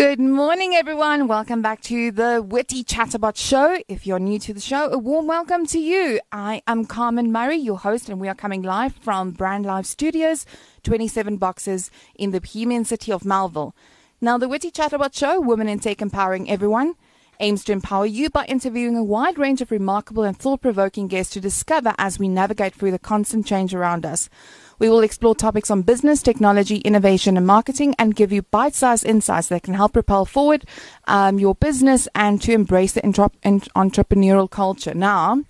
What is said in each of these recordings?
Good morning, everyone. Welcome back to the Witty Chatterbot Show. If you're new to the show, a warm welcome to you. I am Carmen Murray, your host, and we are coming live from Brand Live Studios, 27 boxes in the Bohemian city of Melville. Now, the Witty Chatterbot Show, Women in Tech Empowering Everyone, aims to empower you by interviewing a wide range of remarkable and thought provoking guests to discover as we navigate through the constant change around us. We will explore topics on business, technology, innovation, and marketing and give you bite sized insights that can help propel forward um, your business and to embrace the intra- entrepreneurial culture. Now,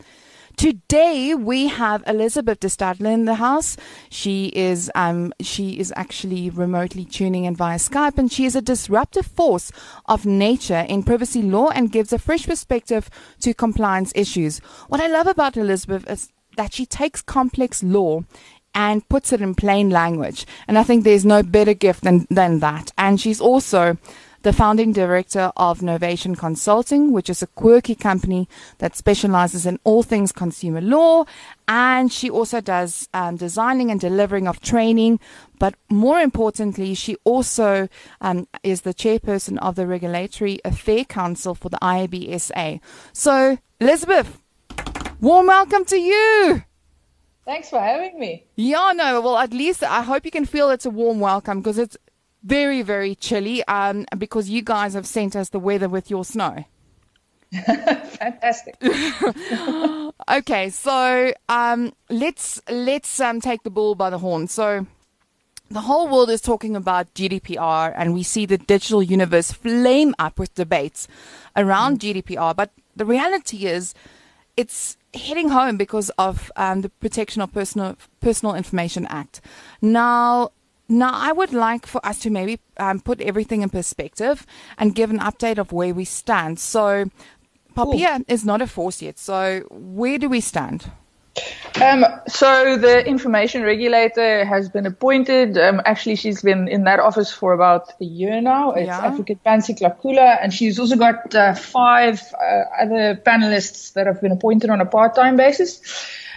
Today we have Elizabeth de Stadler in the house. She is um, she is actually remotely tuning in via Skype, and she is a disruptive force of nature in privacy law and gives a fresh perspective to compliance issues. What I love about Elizabeth is that she takes complex law and puts it in plain language. And I think there's no better gift than, than that. And she's also the founding director of Novation Consulting, which is a quirky company that specializes in all things consumer law. And she also does um, designing and delivering of training. But more importantly, she also um, is the chairperson of the Regulatory Affair Council for the IABSA. So, Elizabeth, warm welcome to you. Thanks for having me. Yeah, no, well, at least I hope you can feel it's a warm welcome because it's very, very chilly um, because you guys have sent us the weather with your snow. Fantastic. okay, so um, let's let's um, take the bull by the horn. So the whole world is talking about GDPR, and we see the digital universe flame up with debates around mm. GDPR. But the reality is, it's heading home because of um, the Protection of Personal Personal Information Act. Now, now I would like for us to maybe um, put everything in perspective and give an update of where we stand. So, POPIA is not a force yet. So, where do we stand? Um, so the information regulator has been appointed. Um, actually, she's been in that office for about a year now. It's yeah. Advocate Pansy Tlakula, and she's also got uh, five uh, other panelists that have been appointed on a part-time basis.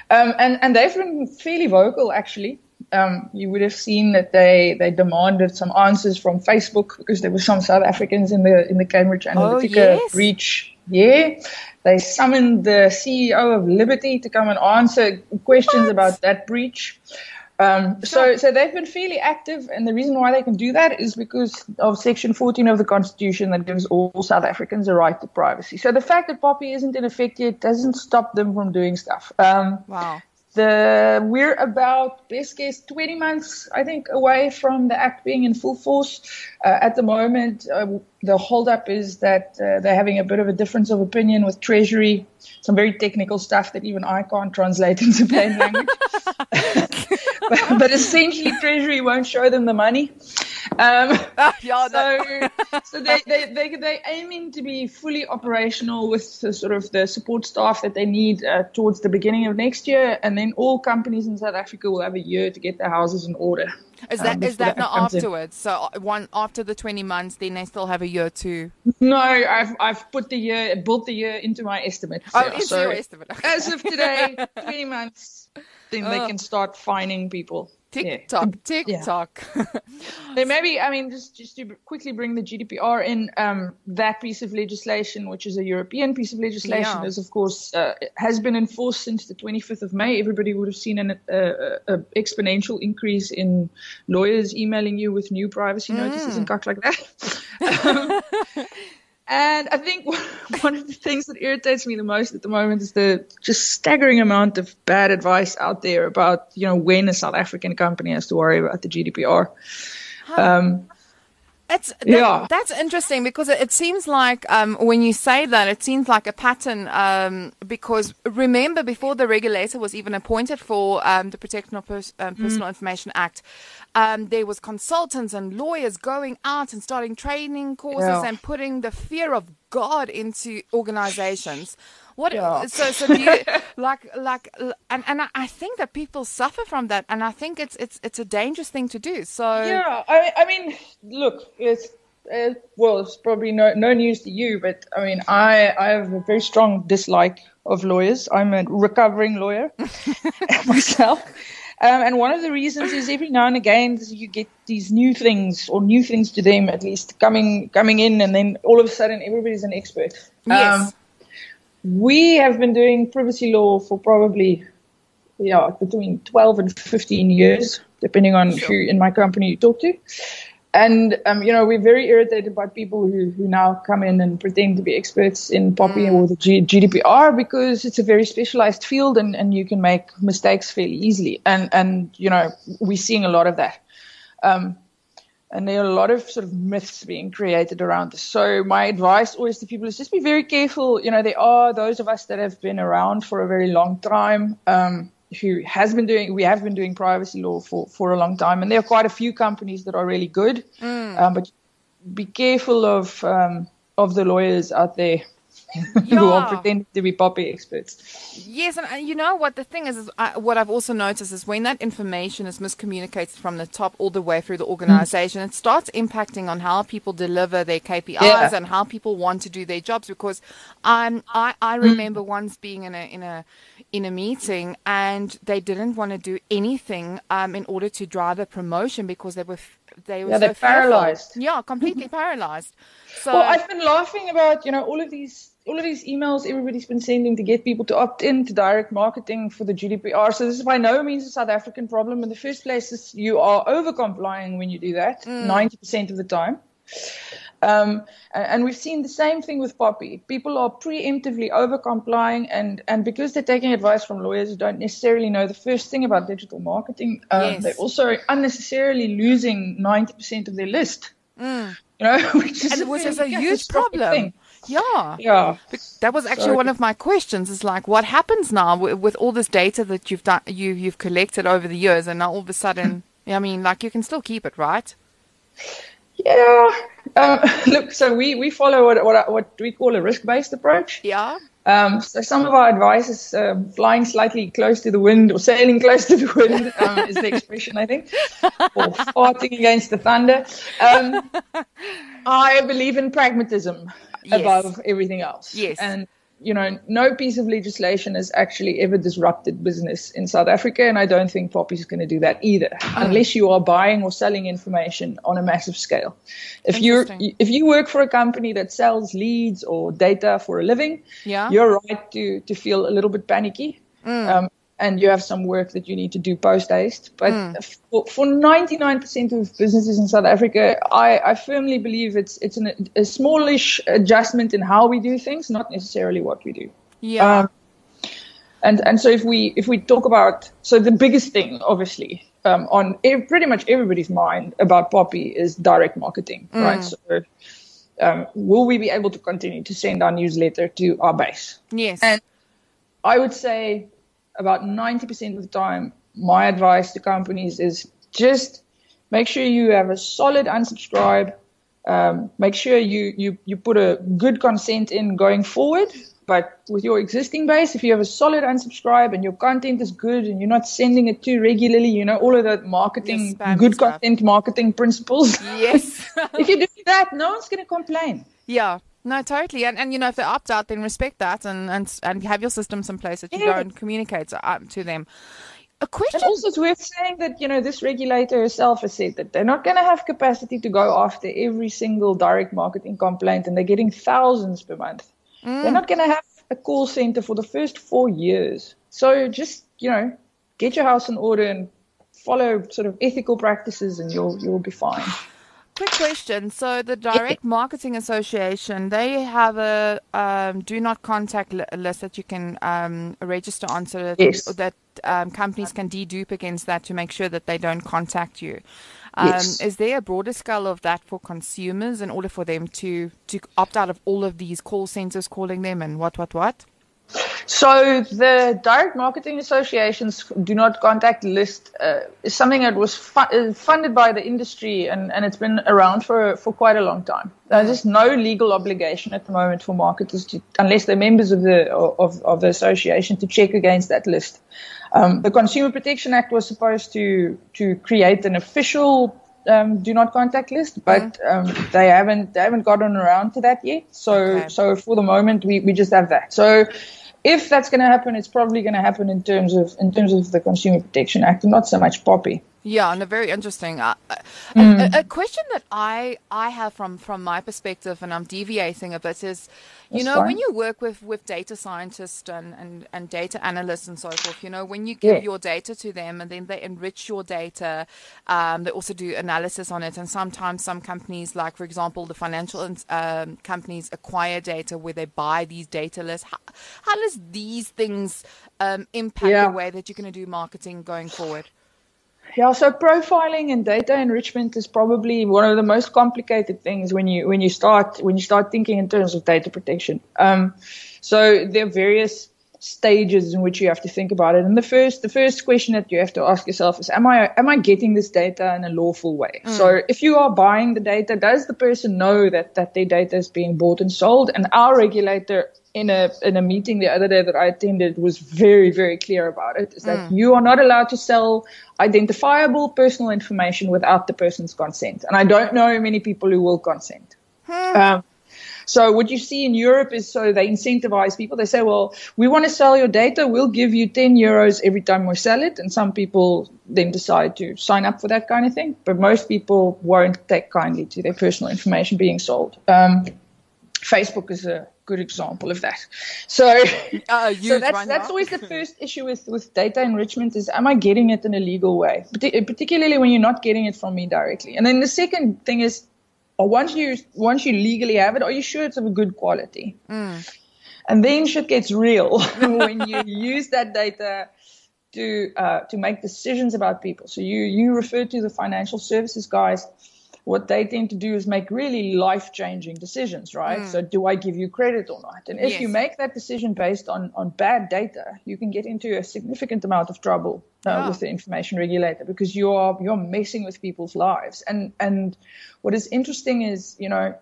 Um, and, and they've been fairly vocal, actually. Um, you would have seen that they, they demanded some answers from Facebook because there were some South Africans in the in the Cambridge Analytica oh, yes. breach. Yeah, they summoned the CEO of Liberty to come and answer questions what? about that breach. Um, so, so they've been fairly active, and the reason why they can do that is because of Section 14 of the Constitution that gives all South Africans a right to privacy. So the fact that POPI isn't in effect yet doesn't stop them from doing stuff. Um, wow. The we're about best guess 20 months, I think, away from the act being in full force. Uh, at the moment, uh, the holdup is that uh, they're having a bit of a difference of opinion with Treasury, some very technical stuff that even I can't translate into plain language. but, but, essentially, Treasury won't show them the money. Um, yeah, so, so they, they, they, they're aiming to be fully operational with the, sort of the support staff that they need uh, towards the beginning of next year. And then all companies in South Africa will have a year to get their houses in order. Is that um, is that, that not afterwards? In. So uh, one after the twenty months, then they still have a year to. No, I've I've put the year built the year into my estimate. Oh, into so your estimate. Okay. As of today, twenty months, then oh. they can start fining people. TikTok, yeah. TikTok. Yeah. maybe, I mean, just just to quickly bring the GDPR in, um, that piece of legislation, which is a European piece of legislation, yeah. is of course uh, has been enforced since the 25th of May. Everybody would have seen an uh, uh, exponential increase in lawyers emailing you with new privacy notices mm. and cock like that. um, and I think one of the things that irritates me the most at the moment is the just staggering amount of bad advice out there about, you know, when a South African company has to worry about the GDPR. Um, it's that, yeah. That's interesting because it, it seems like um, when you say that, it seems like a pattern. Um, because remember, before the regulator was even appointed for um, the Protection of Pers- um, Personal mm. Information Act, um, there was consultants and lawyers going out and starting training courses yeah. and putting the fear of God into organizations. What yeah. so so do you like like and and I think that people suffer from that and I think it's it's it's a dangerous thing to do. So Yeah, I I mean, look, it's uh, well, it's probably no no news to you, but I mean, I I have a very strong dislike of lawyers. I'm a recovering lawyer myself. Um, and one of the reasons is every now and again you get these new things or new things to them at least coming coming in, and then all of a sudden everybody's an expert. Yes. Um, we have been doing privacy law for probably yeah between 12 and 15 years, depending on sure. who in my company you talk to. And um, you know, we're very irritated by people who, who now come in and pretend to be experts in POPI mm. or the G- GDPR because it's a very specialized field and, and you can make mistakes fairly easily. And and you know, we're seeing a lot of that. Um, and there are a lot of sort of myths being created around this. So my advice always to people is just be very careful. You know, there are those of us that have been around for a very long time. Um, who has been doing, we have been doing privacy law for, for a long time, and there are quite a few companies that are really good. Mm. Um, but be careful of um, of the lawyers out there yeah. who are pretending to be POPI experts. Yes, and uh, you know what the thing is, is uh, what I've also noticed is when that information is miscommunicated from the top all the way through the organization, mm. it starts impacting on how people deliver their KPIs yeah. and how people want to do their jobs. Because um, I I mm. remember mm. once being in a in a in a meeting and they didn't want to do anything um, in order to drive a promotion because they were they were yeah, so they're paralyzed. Yeah, completely paralyzed. So well, I've been laughing about you know all of these all of these emails everybody's been sending to get people to opt in to direct marketing for the GDPR. So this is by no means a South African problem. In the first place, is you are over complying when you do that, mm. 90% of the time. Um, and we've seen the same thing with POPI. People are preemptively over complying, and, and because they're taking advice from lawyers who don't necessarily know the first thing about digital marketing, um, yes. they're also unnecessarily losing 90% of their list. Mm. You know, which is, and, which is a huge problem. Thing. Yeah. Yeah. That was actually so, one of my questions is like what happens now with, with, all this data that you've done you you've collected over the years and now all of a sudden I mean like you can still keep it, right? Yeah. Um, look, so we, we follow what, what what we call a risk-based approach. Yeah. Um, so some of our advice is uh, flying slightly close to the wind or sailing close to the wind um, is the expression I think, or farting against the thunder. Um, I believe in pragmatism yes. above everything else. Yes. And you know, no piece of legislation has actually ever disrupted business in South Africa, and I don't think POPI is going to do that either, mm. unless you are buying or selling information on a massive scale. If you if you work for a company that sells leads or data for a living, yeah. you're right to to feel a little bit panicky. Mm. Um, and you have some work that you need to do post haste. But mm. for, for 99% of businesses in South Africa, I, I firmly believe it's it's an, a smallish adjustment in how we do things, not necessarily what we do. Yeah. Um, and and so if we if we talk about so the biggest thing, obviously, um, on ev- pretty much everybody's mind about POPI is direct marketing, mm. right? So. Um, will we be able to continue to send our newsletter to our base? Yes. And I would say about 90% of the time, my advice to companies is just make sure you have a solid unsubscribe. Um, make sure you, you, you put a good consent in going forward. But with your existing base, if you have a solid unsubscribe and your content is good and you're not sending it too regularly, you know, all of that marketing, good content marketing principles. Yes. if you do that, no one's going to complain. Yeah. No, totally. And, and you know, if they opt out, then respect that and, and, and have your systems in place that you yeah. go and communicate to them. A question. And also, it's worth saying that, you know, this regulator herself has said that they're not going to have capacity to go after every single direct marketing complaint, and they're getting thousands per month. Mm. They're not going to have a call center for the first four years. So just, you know, get your house in order and follow sort of ethical practices, and you'll you'll be fine. Quick question. So the Direct Marketing Association, they have a um, do not contact list that you can um, register on so that, yes. that um, companies can dedupe against that to make sure that they don't contact you. Um, yes. Is there a broader scale of that for consumers in order for them to, to opt out of all of these call centers calling them and what, what, what? So the direct marketing associations do not contact list uh, is something that was fu- uh, funded by the industry and, and it's been around for for quite a long time. There's just no legal obligation at the moment for marketers to, unless they're members of the of, of the association, to check against that list. Um, the Consumer Protection Act was supposed to to create an official um, do not contact list, but um, they haven't they haven't gotten around to that yet. So okay. so for the moment we, we just have that. So if that's going to happen, it's probably going to happen in terms of in terms of the Consumer Protection Act, and not so much POPI. Yeah, and a very interesting. Uh, mm. a, a, question that I I have from from my perspective, and I'm deviating a bit, is you That's know fine. when you work with with data scientists and, and and data analysts and so forth, you know when you give yeah. your data to them and then they enrich your data, um, they also do analysis on it, and sometimes some companies, like for example the financial um, companies, acquire data where they buy these data lists. How, how does these things um, impact yeah. the way that you're going to do marketing going forward? Yeah, so profiling and data enrichment is probably one of the most complicated things when you when you start when you start thinking in terms of data protection. Um, so there are various stages in which you have to think about it. And the first the first question that you have to ask yourself is am I am I getting this data in a lawful way? Mm. So if you are buying the data, does the person know that that their data is being bought and sold? And our regulator in a in a meeting the other day that I attended was very very clear about it. Is that mm. you are not allowed to sell identifiable personal information without the person's consent, and I don't know many people who will consent. Hmm. Um, so what you see in Europe is so they incentivize people. They say, well, we want to sell your data. We'll give you 10 euros every time we sell it. And some people then decide to sign up for that kind of thing. But most people won't take kindly to their personal information being sold. Um, Facebook is a good example of that. So, uh, so that's that's always the first issue with with data enrichment is am I getting it in a legal way, particularly when you're not getting it from me directly. And then the second thing is, once you once you legally have it, are you sure it's of a good quality? Mm. And then shit gets real when you use that data to uh, to make decisions about people. So you you refer to the financial services guys what they tend to do is make really life changing decisions, right? Mm. So do I give you credit or not? And if yes. you make that decision based on, on bad data, you can get into a significant amount of trouble uh, oh. with the information regulator because you're, you're messing with people's lives. And, and what is interesting is, you know,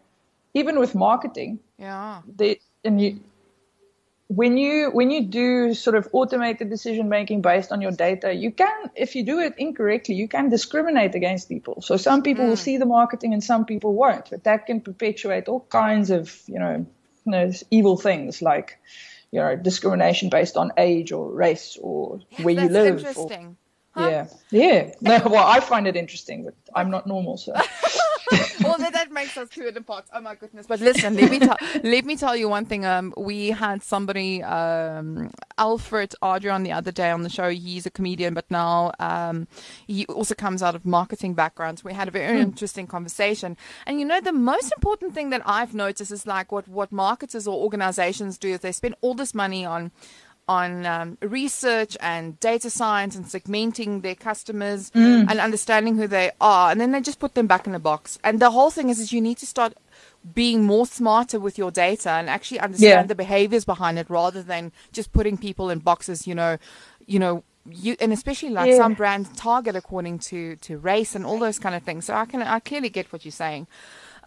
even with marketing, yeah. They, and you, when you when you do sort of automated decision making based on your data, you can, if you do it incorrectly, you can discriminate against people. So some people mm. will see the marketing and some people won't, but that can perpetuate all kinds of you know, you know evil things like you know discrimination based on age or race or yeah, where you live. Interesting. Or, Huh? Yeah, yeah. No, well, I find it interesting, but I'm not normal, so. well, that makes us two in the pot. Oh my goodness! But listen, let me tell let me tell you one thing. Um, we had somebody, um, Alfred Adrian, the other day on the show. He's a comedian, but now um, he also comes out of marketing backgrounds. We had a very mm. interesting conversation, and you know, the most important thing that I've noticed is like what what marketers or organizations do is they spend all this money on on um, research and data science and segmenting their customers mm. and understanding who they are, and then they just put them back in a box. And the whole thing is, is you need to start being more smarter with your data and actually understand yeah. the behaviors behind it, rather than just putting people in boxes. You know, you know. You, and especially like yeah. some brands target according to, to race and all those kind of things. So I can I clearly get what you're saying.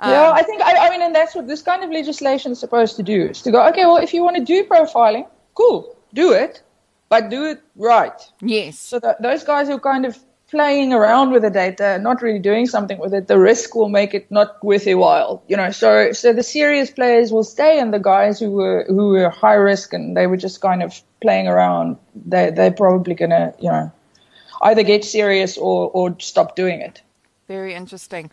Um, yeah, I think I, I mean, and that's what this kind of legislation is supposed to do: is to go, okay, well, if you want to do profiling, cool, do it, but do it right. Yes. So those guys who are kind of playing around with the data, not really doing something with it, the risk will make it not worth their while. You know, so so the serious players will stay, and the guys who were who were high risk and they were just kind of playing around, they they're probably gonna you know either get serious or or stop doing it. Very interesting.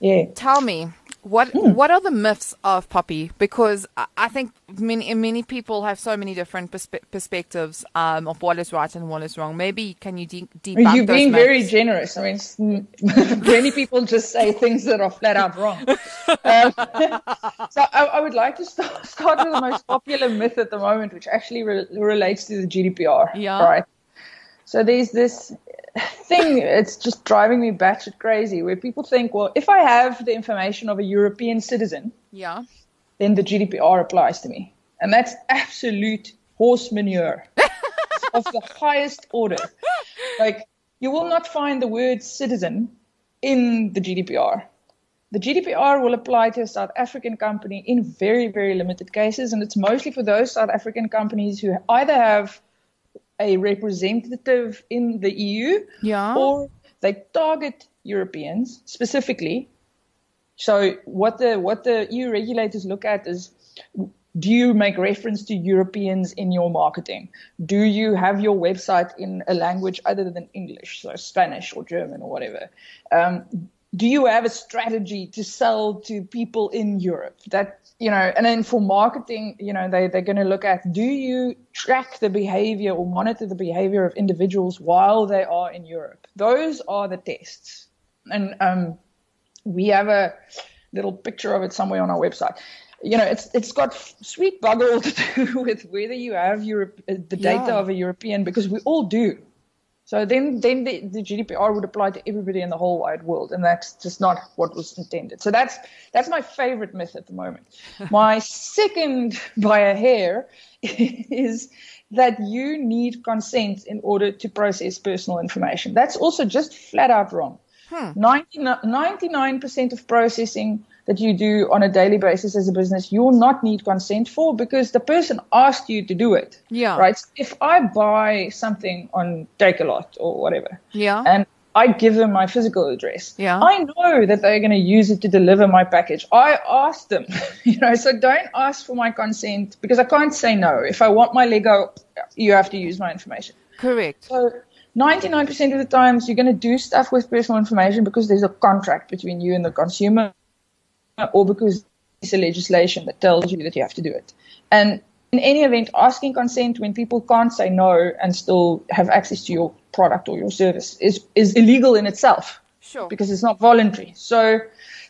Yeah. Tell me, what mm. what are the myths of POPI? Because I think many many people have so many different perspe- perspectives um, of what is right and what is wrong. Maybe can you de- debunk You're being myths? very generous. I mean, many people just say things that are flat out wrong. Um, so I, I, would like to start, start with the most popular myth at the moment, which actually re- relates to the GDPR. Yeah. Right. So there's this thing, it's just driving me batshit crazy where people think, well, if I have the information of a European citizen, yeah, then the GDPR applies to me. And that's absolute horse manure of the highest order. Like, you will not find the word citizen in the GDPR. The GDPR will apply to a South African company in very, very limited cases, and it's mostly for those South African companies who either have a representative in the EU, yeah. or they target Europeans specifically. So what the what the EU regulators look at is do you make reference to Europeans in your marketing? Do you have your website in a language other than English, so Spanish or German or whatever? Um, do you have a strategy to sell to people in Europe? That you know, and then for marketing, you know, they they're going to look at do you track the behavior or monitor the behavior of individuals while they are in Europe? Those are the tests, and um, we have a little picture of it somewhere on our website you know, it's it's got sweet bugger to do with whether you have Europe, uh, the data yeah. of a European, because we all do. So then, then the, the, GDPR would apply to everybody in the whole wide world, and that's just not what was intended. So that's that's my favorite myth at the moment. my second, by a hair, is that you need consent in order to process personal information. That's also just flat out wrong. Hmm. 99% of processing that you do on a daily basis as a business, you will not need consent for because the person asked you to do it. Yeah. Right. If I buy something on Takealot or whatever. Yeah. And I give them my physical address. Yeah. I know that they're going to use it to deliver my package. I asked them, you know, so don't ask for my consent because I can't say no. If I want my Lego, you have to use my information. Correct. So 99% of the times you're going to do stuff with personal information because there's a contract between you and the consumer or because it's a legislation that tells you that you have to do it. And in any event, asking consent when people can't say no and still have access to your product or your service is, is illegal in itself. Sure. Because it's not voluntary. So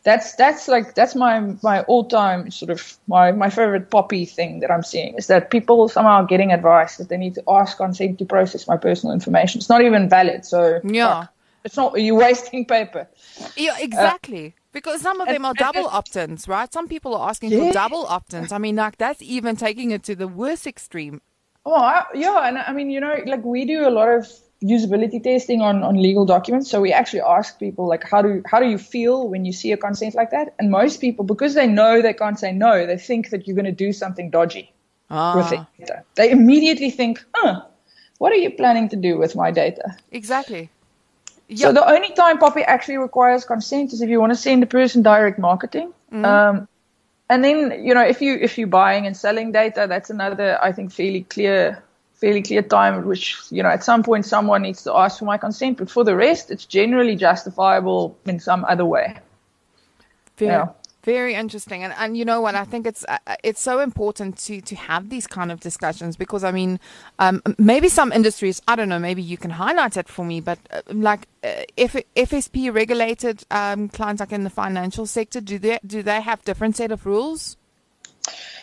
that's that's like that's my my all time sort of my, my favorite POPI thing that I'm seeing is that people somehow getting advice that they need to ask consent to process my personal information. It's not even valid. So yeah. Fuck. It's not you're wasting paper. Yeah, exactly. Uh, because some of them are double opt-ins, right? Some people are asking yeah. for double opt-ins. I mean, like that's even taking it to the worst extreme. Oh, I, yeah, and I mean, you know, like we do a lot of usability testing on, on legal documents. So we actually ask people like, how do how do you feel when you see a consent like that? And most people, because they know they can't say no, they think that you're going to do something dodgy ah. with it. They immediately think, huh, what are you planning to do with my data? Exactly. Yep. So the only time POPI actually requires consent is if you want to send the person direct marketing. Mm-hmm. Um, and then you know if you if you're buying and selling data, that's another I think fairly clear fairly clear time at which you know at some point someone needs to ask for my consent. But for the rest, it's generally justifiable in some other way. Fair. Yeah. Very interesting, and and you know what? I think it's uh, uh, it's so important to to have these kind of discussions because I mean, um, maybe some industries I don't know. Maybe you can highlight it for me, but uh, like uh, if FSP regulated um, clients, like in the financial sector, do they do they have different set of rules?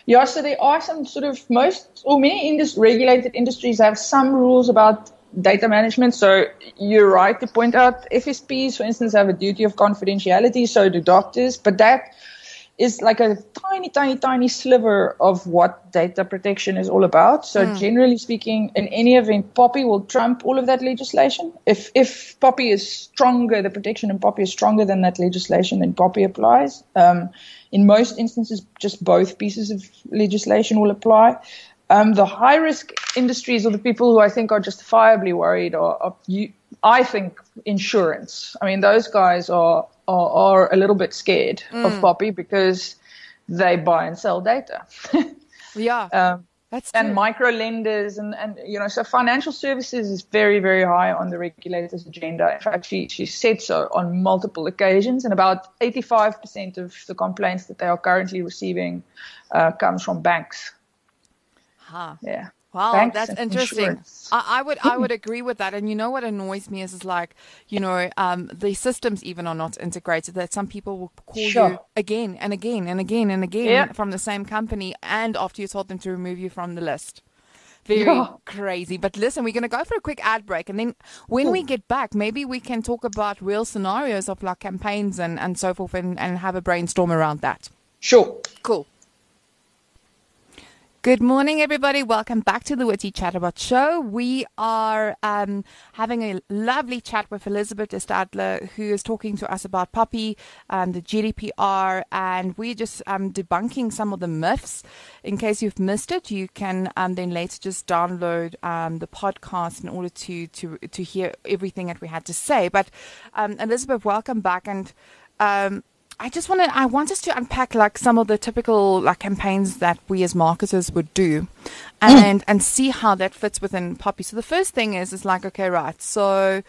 Yeah, so there are some sort of most or many indus- regulated industries have some rules about data management. So you're right to point out FSPs, for instance, have a duty of confidentiality. So do doctors, but that is like a tiny, tiny, tiny sliver of what data protection is all about. So mm. generally speaking, in any event, POPI will trump all of that legislation. If if POPI is stronger, the protection in POPI is stronger than that legislation, then POPI applies. Um, in most instances, just both pieces of legislation will apply. Um, the high risk industries are the people who I think are justifiably worried are, are you, I think insurance. I mean, those guys are are, are a little bit scared mm. of POPI because they buy and sell data. yeah. Um, that's true. and micro lenders and, and you know so financial services is very very high on the regulators agenda in fact she, she said so on multiple occasions and about 85% of the complaints that they are currently receiving uh, comes from banks huh yeah Wow, that's interesting. I, I, would I would agree with that. And you know what annoys me is, is like, you know, um, the systems even are not integrated. That some people will call sure. you again and again and again and again yeah. from the same company, and after you told them to remove you from the list. Very yeah. crazy. But listen, we're going to go for a quick ad break. And then when Ooh. we get back, maybe we can talk about real scenarios of like campaigns and, and so forth and, and have a brainstorm around that. Sure. Cool. Good morning, everybody. Welcome back to the Witty Chatterbot Show. We are um, having a lovely chat with Elizabeth de Stadler, who is talking to us about POPI, um, the GDPR, and we're just um, debunking some of the myths. In case you've missed it, you can um, then later just download um, the podcast in order to, to to hear everything that we had to say. But Elizabeth, welcome back, and I just want to I want us to unpack like some of the typical like campaigns that we as marketers would do and mm. and see how that fits within POPI. So the first thing is is like okay right so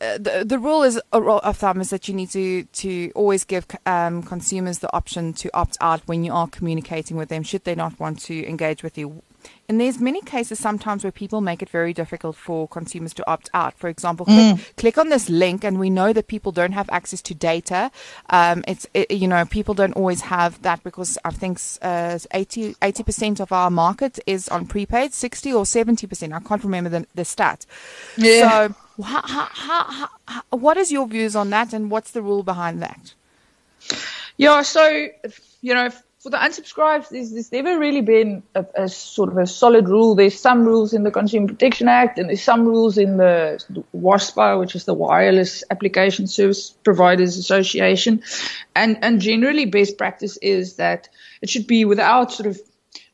uh, the, the rule is a rule of thumb is that you need to to always give um, consumers the option to opt out when you are communicating with them should they not want to engage with you and there's many cases sometimes where people make it very difficult for consumers to opt out. For example, mm. click, click, on this link, and we know that people don't have access to data. Um, it's it, you know people don't always have that because I think uh, 80 percent of our market is on prepaid, sixty or seventy percent. I can't remember the, the stat. Yeah. So, how, how, how, what is your views on that, and what's the rule behind that? Yeah, so you know, for the unsubscribes, there's, never really been a, a, sort of a solid rule. There's some rules in the Consumer Protection Act, and there's some rules in the, the WASPA, which is the Wireless Application Service Providers Association, and and generally best practice is that it should be without sort of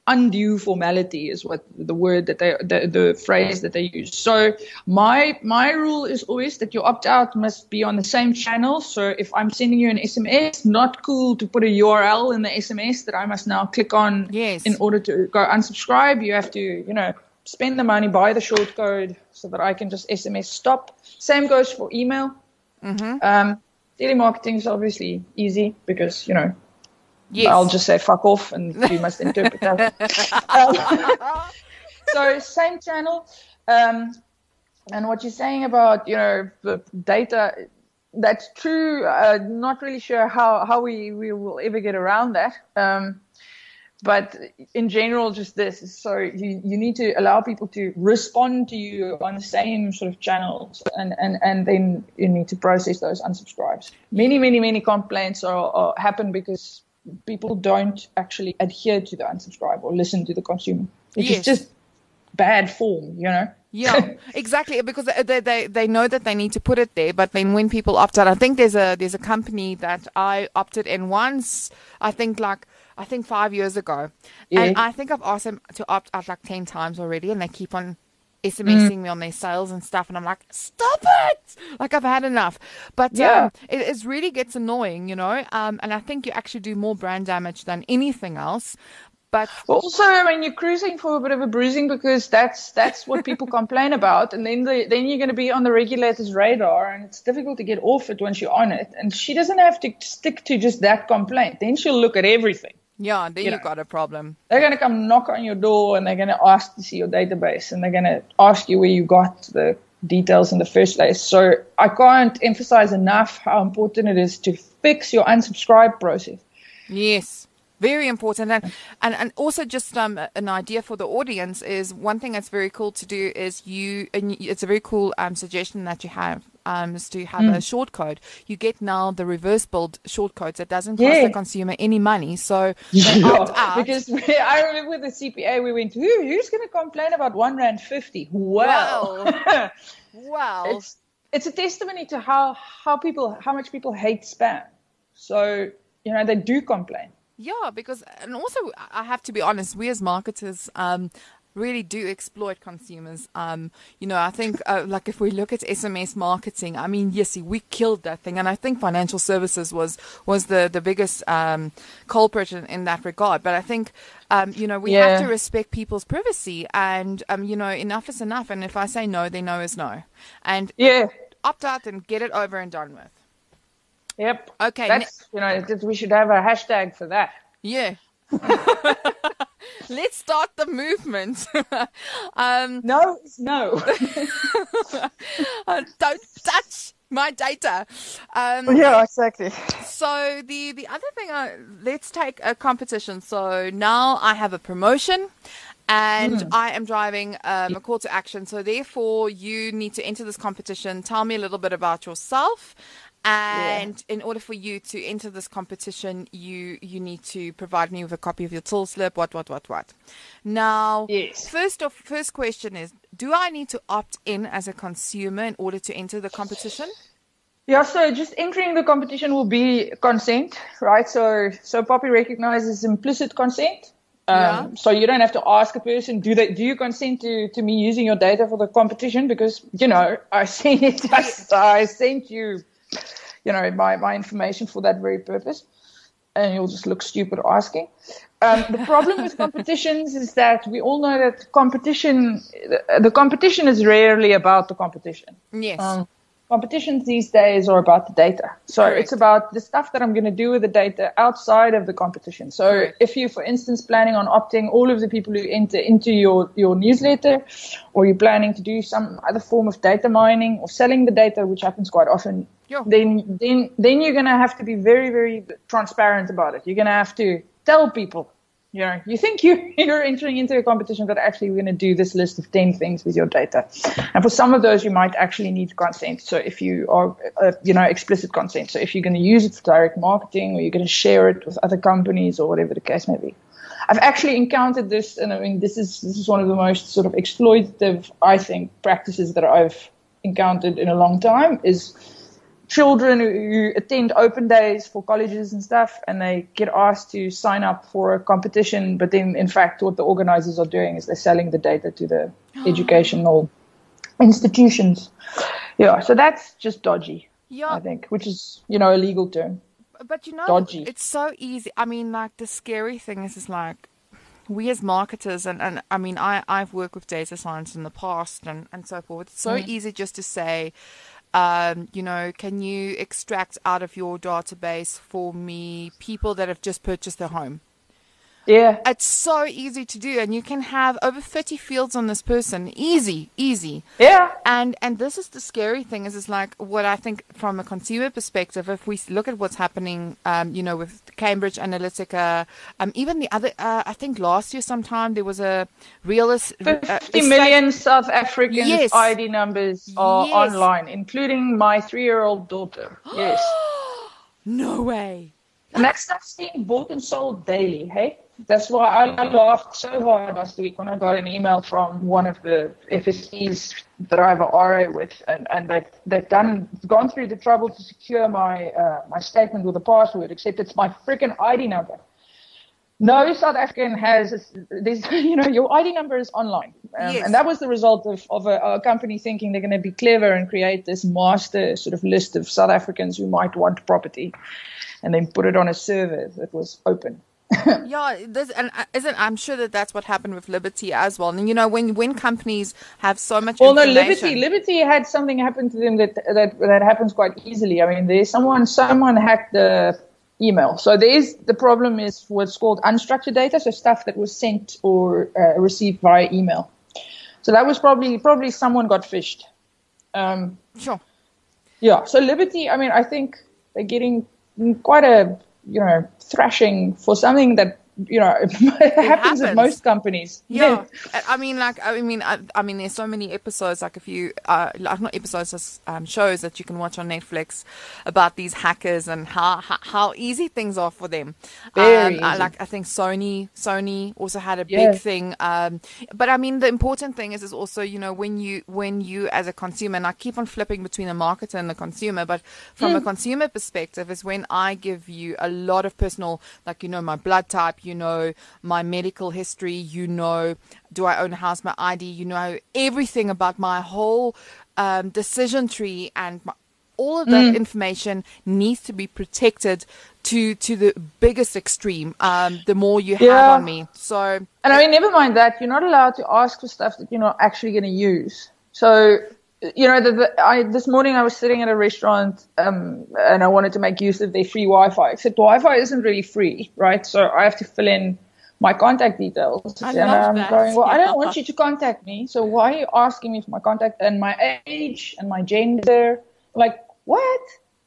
undue formality is what the word that they the, the phrase that they use. So my my rule is always that your opt out must be on the same channel. So if I'm sending you an SMS, not cool to put a URL in the SMS that I must now click on yes. in order to go unsubscribe. You have to, you know, spend the money, buy the short code so that I can just SMS stop. Same goes for email. Mm-hmm. Um, telemarketing is obviously easy because, you know, Yes. I'll just say fuck off and you must interpret that. um, so same channel. Um, and what you're saying about, you know, the data, that's true. Uh, not really sure how, how we, we will ever get around that. Um, but in general, just this. So you, you need to allow people to respond to you on the same sort of channels, and, and, and then you need to process those unsubscribes. Many, many, many complaints are, are happen because people don't actually adhere to the unsubscribe or listen to the consumer, It's yes. just bad form, you know. Yeah, exactly. Because they, they they know that they need to put it there, but then when people opt out, I think there's a there's a company that I opted in once. I think like I think five years ago, yeah. and I think I've asked them to opt out like ten times already, and they keep on SMSing mm. me on their sales and stuff, and I'm like, stop it! Like I've had enough. But yeah, um, it, it, really gets annoying, you know. Um, and I think you actually do more brand damage than anything else. But also, I mean, you're cruising for a bit of a bruising because that's that's what people complain about, and then the, then you're going to be on the regulator's radar, and it's difficult to get off it once you're on it. And she doesn't have to stick to just that complaint; then she'll look at everything. Yeah, then you, you got a problem. They're going to come knock on your door and they're going to ask to see your database and they're going to ask you where you got the details in the first place. So I can't emphasize enough how important it is to fix your unsubscribe process. Yes. Very important, and and, and also just um, an idea for the audience is one thing that's very cool to do is you and it's a very cool um, suggestion that you have um, to have mm. a short code. You get now the reverse billed short codes. It doesn't cost yeah. the consumer any money. So yeah, because we, I remember with the CPA, we went, Who, who's going to complain about one rand fifty? Well, wow. wow. It's, it's a testimony to how, how people, how much people hate spam. So, you know, they do complain. Yeah, because and also I have to be honest, we as marketers, um, really do exploit consumers. Um, you know, I think uh, like if we look at SMS marketing, I mean, yes, we killed that thing, and I think financial services was was the the biggest um, culprit in, in, that regard. But I think. Um, you know, we yeah. have to respect people's privacy, and um, you know, enough is enough. And if I say no, then no is no. And yeah, opt out and get it over and done with. Yep. Okay. That's you know, we should have a hashtag for that. Yeah. Let's start the movement. um, no, no. uh, don't touch my data. Um, yeah, exactly. So the the other thing, uh, let's take a competition. So now I have a promotion. And mm. I am driving um, a call to action. So, therefore, you need to enter this competition. Tell me a little bit about yourself and yeah. in order for you to enter this competition, you you need to provide me with a copy of your till slip. What what what what? Now, yes. first of first question is: Do I need to opt in as a consumer in order to enter the competition? Yeah, so just entering the competition will be consent, right? So so POPI recognizes implicit consent. Um, yeah. So you don't have to ask a person, do they, do you consent to, to me using your data for the competition? Because, you know, I sent it, I, I sent you you know, my, my information for that very purpose. And you'll just look stupid asking. Um, the problem with competitions is that we all know that competition, the competition is rarely about the competition. Yes. Um, competitions these days are about the data. So Correct. it's about the stuff that I'm going to do with the data outside of the competition. So Correct. if you, for instance, planning on opting all of the people who enter into your, your newsletter, or you're planning to do some other form of data mining or selling the data, which happens quite often, yeah. then, then, then you're going to have to be very, very transparent about it. You're going to have to tell people you know, you think you, you're entering into a competition, but actually we're going to do this list of 10 things with your data. And for some of those, you might actually need consent. So if you are, uh, you know, explicit consent. So if you're going to use it for direct marketing or you're going to share it with other companies or whatever the case may be. I've actually encountered this, and I mean, this is, this is one of the most sort of exploitative, I think, practices that I've encountered in a long time is children who attend open days for colleges and stuff, and they get asked to sign up for a competition. But then, in fact, what the organizers are doing is they're selling the data to the educational institutions. Yeah, so that's just dodgy. Yeah, I think, which is you know a legal term. But you know, dodgy. It's so easy. I mean, like the scary thing is, is like we as marketers and, and I mean I, I've worked with data science in the past and, and so forth. It's so mm. easy just to say, um, you know, can you extract out of your database for me people that have just purchased their home? Yeah. It's so easy to do and you can have over 30 fields on this person. Easy, easy. Yeah. And and this is the scary thing is it's like what I think from a consumer perspective if we look at what's happening um, you know with Cambridge Analytica um, even the other uh, I think last year sometime there was a realist uh, 50 million South African yes. ID numbers are yes. online including my 3-year-old daughter. Yes. no way. And that stuff's being bought and sold daily, hey? That's why I laughed so hard last week when I got an email from one of the FSCs that I have a RA with, and, and they've, they've done gone through the trouble to secure my uh, my statement with a password, except it's my freaking ID number. No South African has this. You know, your ID number is online, um, yes. and that was the result of of a, a company thinking they're going to be clever and create this master sort of list of South Africans who might want property, and then put it on a server that was open. yeah, this, and uh, isn't I'm sure that that's what happened with Liberty as well. And you know, when when companies have so much. Well, no, Liberty, Liberty had something happen to them that that that happens quite easily. I mean, there's someone someone hacked the email. So there's the problem is what's called unstructured data, so stuff that was sent or uh, received via email. So that was probably probably someone got phished. Um, sure. Yeah. So Liberty, I mean, I think they're getting quite a you know, thrashing for something that you know it, happens, happens at most companies yeah. yeah. i mean like i mean I, I, mean there's so many episodes like if you uh like not episodes just um, shows that you can watch on netflix about these hackers and how how, how easy things are for them Very um, I, like i think sony sony also had a yeah. big thing um but i mean the important thing is is also you know when you when you as a consumer and i keep on flipping between the marketer and the consumer but from mm. a consumer perspective is when i give you a lot of personal like you know my blood type you know my medical history, you know, do I own a house, my ID, you know everything about my whole um, decision tree and my, all of that mm. information needs to be protected to to the biggest extreme. Um, the more you yeah. have on me, so and I mean, never mind that you're not allowed to ask for stuff that you're not actually going to use. So you know, the, the, I, this morning I was sitting at a restaurant um, and I wanted to make use of their free Wi-Fi. Except Wi-Fi isn't really free, right? So I have to fill in my contact details. I and I'm that. going, well, I don't want you to contact me. So why are you asking me for my contact and my age and my gender? Like, what?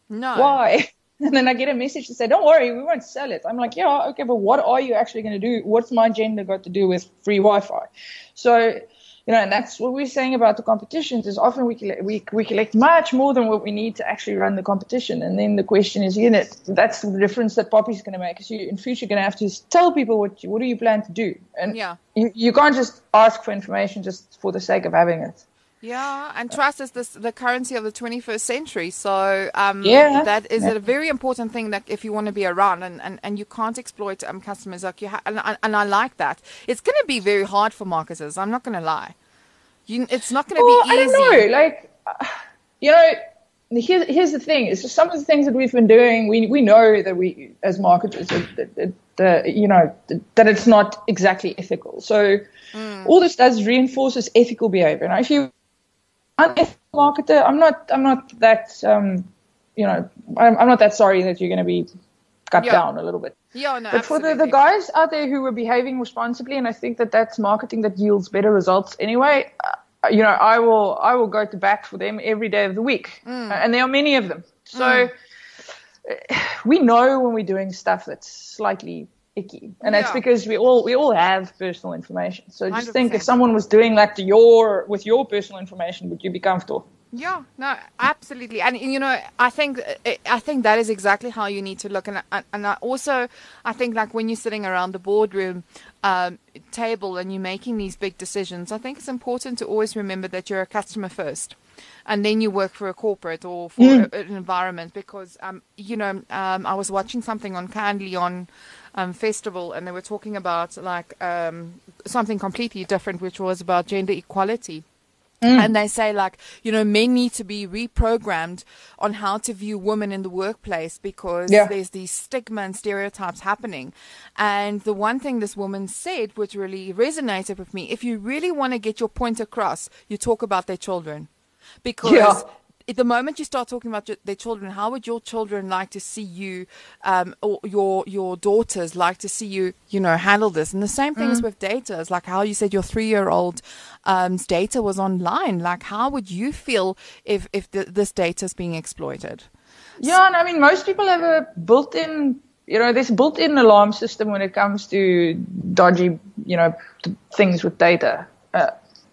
No. Why? And then I get a message to say, don't worry, we won't sell it. I'm like, yeah, okay, but what are you actually going to do? What's my gender got to do with free Wi-Fi? So you know, and that's what we're saying about the competitions is often we collect, we, we collect much more than what we need to actually run the competition. And then the question is, you know, that's the difference that POPI's going to make. Is you in future you're going to have to tell people what you, what do you plan to do, and yeah. you, you can't just ask for information just for the sake of having it. Yeah, and trust is this, the currency of the 21st century. So um, yeah, that is yeah. a very important thing that if you want to be around and, and, and you can't exploit um, customers like you ha- and, and I like that. It's going to be very hard for marketers. I'm not going to lie. You, it's not going to well, be easy. I don't know. Like, uh, you know, here's here's the thing: is some of the things that we've been doing. We we know that we as marketers that, that, that you know that it's not exactly ethical. So mm. all this does reinforces ethical behavior. Now, if you unethical marketer, I'm not I'm not that um, you know I'm, I'm not that sorry that you're going to be cut yeah. down a little bit. Yeah, no, but absolutely. for the, the guys out there who are behaving responsibly, and I think that that's marketing that yields better results anyway. Uh, you know, I will I will go to bat for them every day of the week, mm. and there are many of them. So mm. we know when we're doing stuff that's slightly icky, and that's because we all we all have personal information. So just 100%. think if someone was doing that to your with your personal information, would you be comfortable? Yeah, no, absolutely, and you know, I think I think that is exactly how you need to look, and and I also I think like when you're sitting around the boardroom um, table and you're making these big decisions, I think it's important to always remember that you're a customer first, and then you work for a corporate or for mm. a, an environment because um, you know um, I was watching something on Kindly on um, festival, and they were talking about like um, something completely different, which was about gender equality Mm. And they say, like, you know, men need to be reprogrammed on how to view women in the workplace because yeah. there's these stigma and stereotypes happening. And the one thing this woman said, which really resonated with me, if you really want to get your point across, you talk about their children. Because yeah the moment you start talking about their children, how would your children like to see you, um, or your your daughters like to see you, you know, handle this? And the same thing mm. is with data. It's like how you said your three year old um, data was online. Like, how would you feel if if the, this data is being exploited? Yeah, and I mean, most people have a built-in you know, there's built-in alarm system when it comes to dodgy, you know, things with data.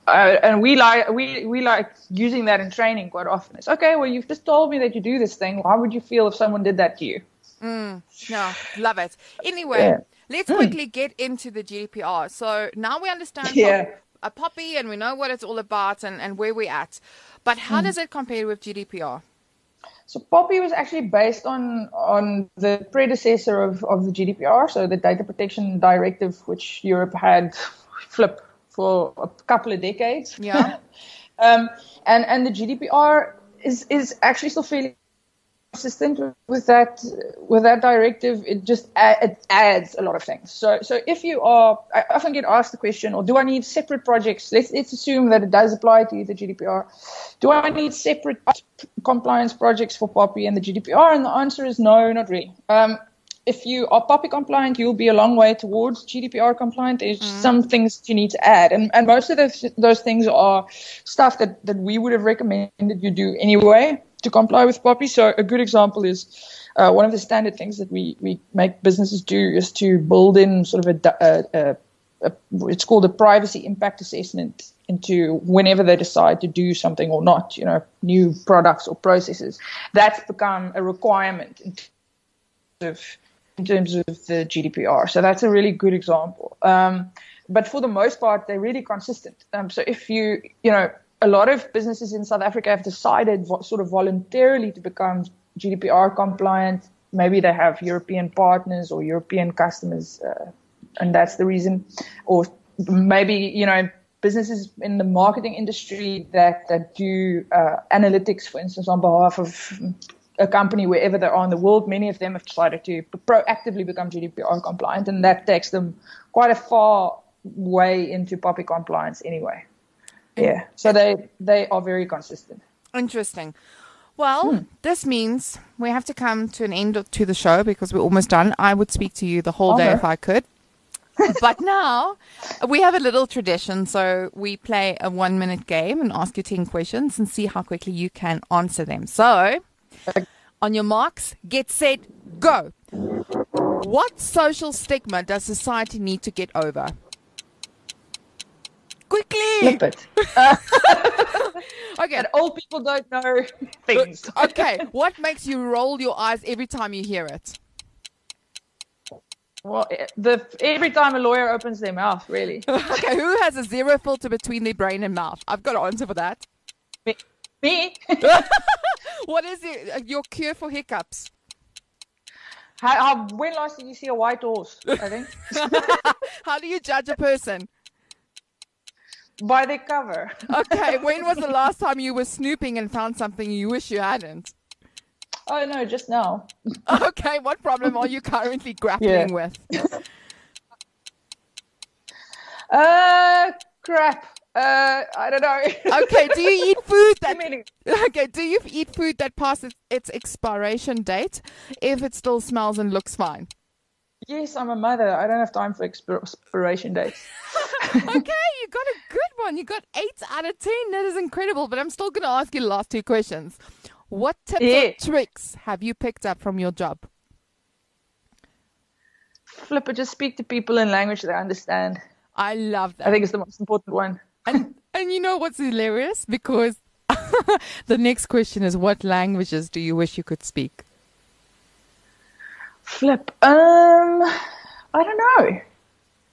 Uh, uh, and we like we we like using that in training quite often. It's okay. Well, you've just told me that you do this thing. How would you feel if someone did that to you? Mm, no, love it. Anyway, yeah. let's mm. quickly get into the GDPR. So now we understand yeah. a POPI and we know what it's all about and, and where we're at. But how mm. does it compare with GDPR? So POPI was actually based on on the predecessor of, of the GDPR, so the Data Protection Directive, which Europe had flip for a couple of decades. Yeah. um, and and the GDPR is is actually still fairly consistent with that with that directive. It just add, it adds a lot of things. So so if you are, I often get asked the question, or do I need separate projects? Let's let's assume that it does apply to the GDPR. Do I need separate compliance projects for POPI and the GDPR? And the answer is no, not really. Um, if you are POPI compliant, you'll be a long way towards GDPR compliant. There's mm. some things you need to add. And, and most of those, those things are stuff that, that we would have recommended you do anyway to comply with POPI. So a good example is uh, one of the standard things that we, we make businesses do is to build in sort of a, a, a, a it's called a privacy impact assessment into whenever they decide to do something or not, you know, new products or processes. That's become a requirement in terms of in terms of the GDPR. So that's a really good example. Um, but for the most part, they're really consistent. Um, so if you, you know, a lot of businesses in South Africa have decided sort of voluntarily to become GDPR compliant. Maybe they have European partners or European customers, uh, and that's the reason. Or maybe, you know, businesses in the marketing industry that, that do uh, analytics, for instance, on behalf of a company wherever they are in the world, many of them have decided to proactively become GDPR compliant, and that takes them quite a far way into POPI compliance anyway. Yeah, so they they are very consistent. Interesting. Well, hmm. this means we have to come to an end to the show because we're almost done. I would speak to you the whole okay. day if I could. but now we have a little tradition. So we play a one minute game and ask you 10 questions and see how quickly you can answer them. So on your marks, get set, go. What social stigma does society need to get over? Quickly! Flip it. Uh, okay. And old people don't know things. okay. What makes you roll your eyes every time you hear it? Well, the every time a lawyer opens their mouth, really. okay, who has a zero filter between their brain and mouth? I've got an answer for that. Me. Me. What is it, uh, your cure for hiccups? How, how, when last did you see a white horse? I think. how do you judge a person? by their cover. okay, when was the last time you were snooping and found something you wish you hadn't? Oh no, just now. okay, what problem are you currently grappling yeah. with? uh, crap. Uh, I don't know. okay, do you eat food that? okay, do you eat food that passes its expiration date if it still smells and looks fine? Yes, I'm a mother. I don't have time for expiration dates. okay, you got a good one. You got eight out of ten. That is incredible. But I'm still going to ask you the last two questions. What tips yeah. or tricks have you picked up from your job? Flip it. Just speak to people in language they understand. I love that. I think it's the most important one. And and you know what's hilarious? Because the next question is, what languages do you wish you could speak? Flip. Um, I don't know.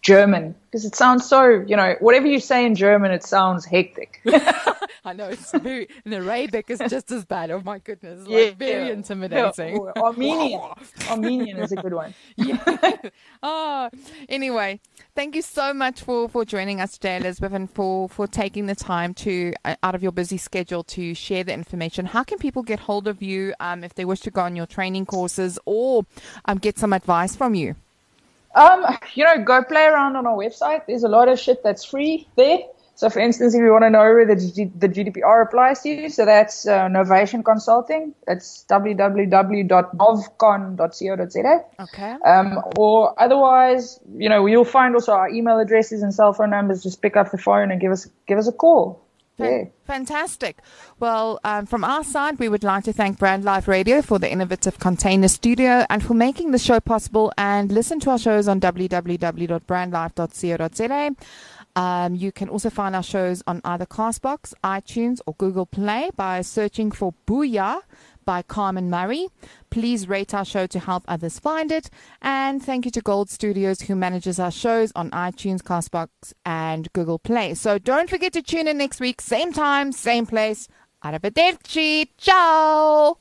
German because it sounds so, you know, whatever you say in German, it sounds hectic. I know it's very, and Arabic is just as bad. Oh my goodness. Like yeah, very yeah. intimidating. Yeah. Armenian. Armenian is a good one. yeah. Oh, anyway, thank you so much for, for joining us today, Elizabeth, and for, for taking the time to, uh, out of your busy schedule, to share the information. How can people get hold of you um, if they wish to go on your training courses or um, get some advice from you? Um, you know, go play around on our website. There's a lot of shit that's free there. So, for instance, if you want to know where the, GDPR applies to you, so that's uh, Novation Consulting. That's www.novcon.co.za. Okay. Um, or otherwise, you know, you'll find also our email addresses and cell phone numbers. Just pick up the phone and give us give us a call. Yeah. Fantastic. Well, um, from our side, we would like to thank Brand Life Radio for the innovative container studio and for making the show possible. And listen to our shows on www.brandlife.co.za. Um, you can also find our shows on either Castbox, iTunes, or Google Play by searching for Booyah by Carmen Murray. Please rate our show to help others find it. And thank you to Gold Studios, who manages our shows on iTunes, Castbox, and Google Play. So don't forget to tune in next week, same time, same place. Arrivederci. Ciao.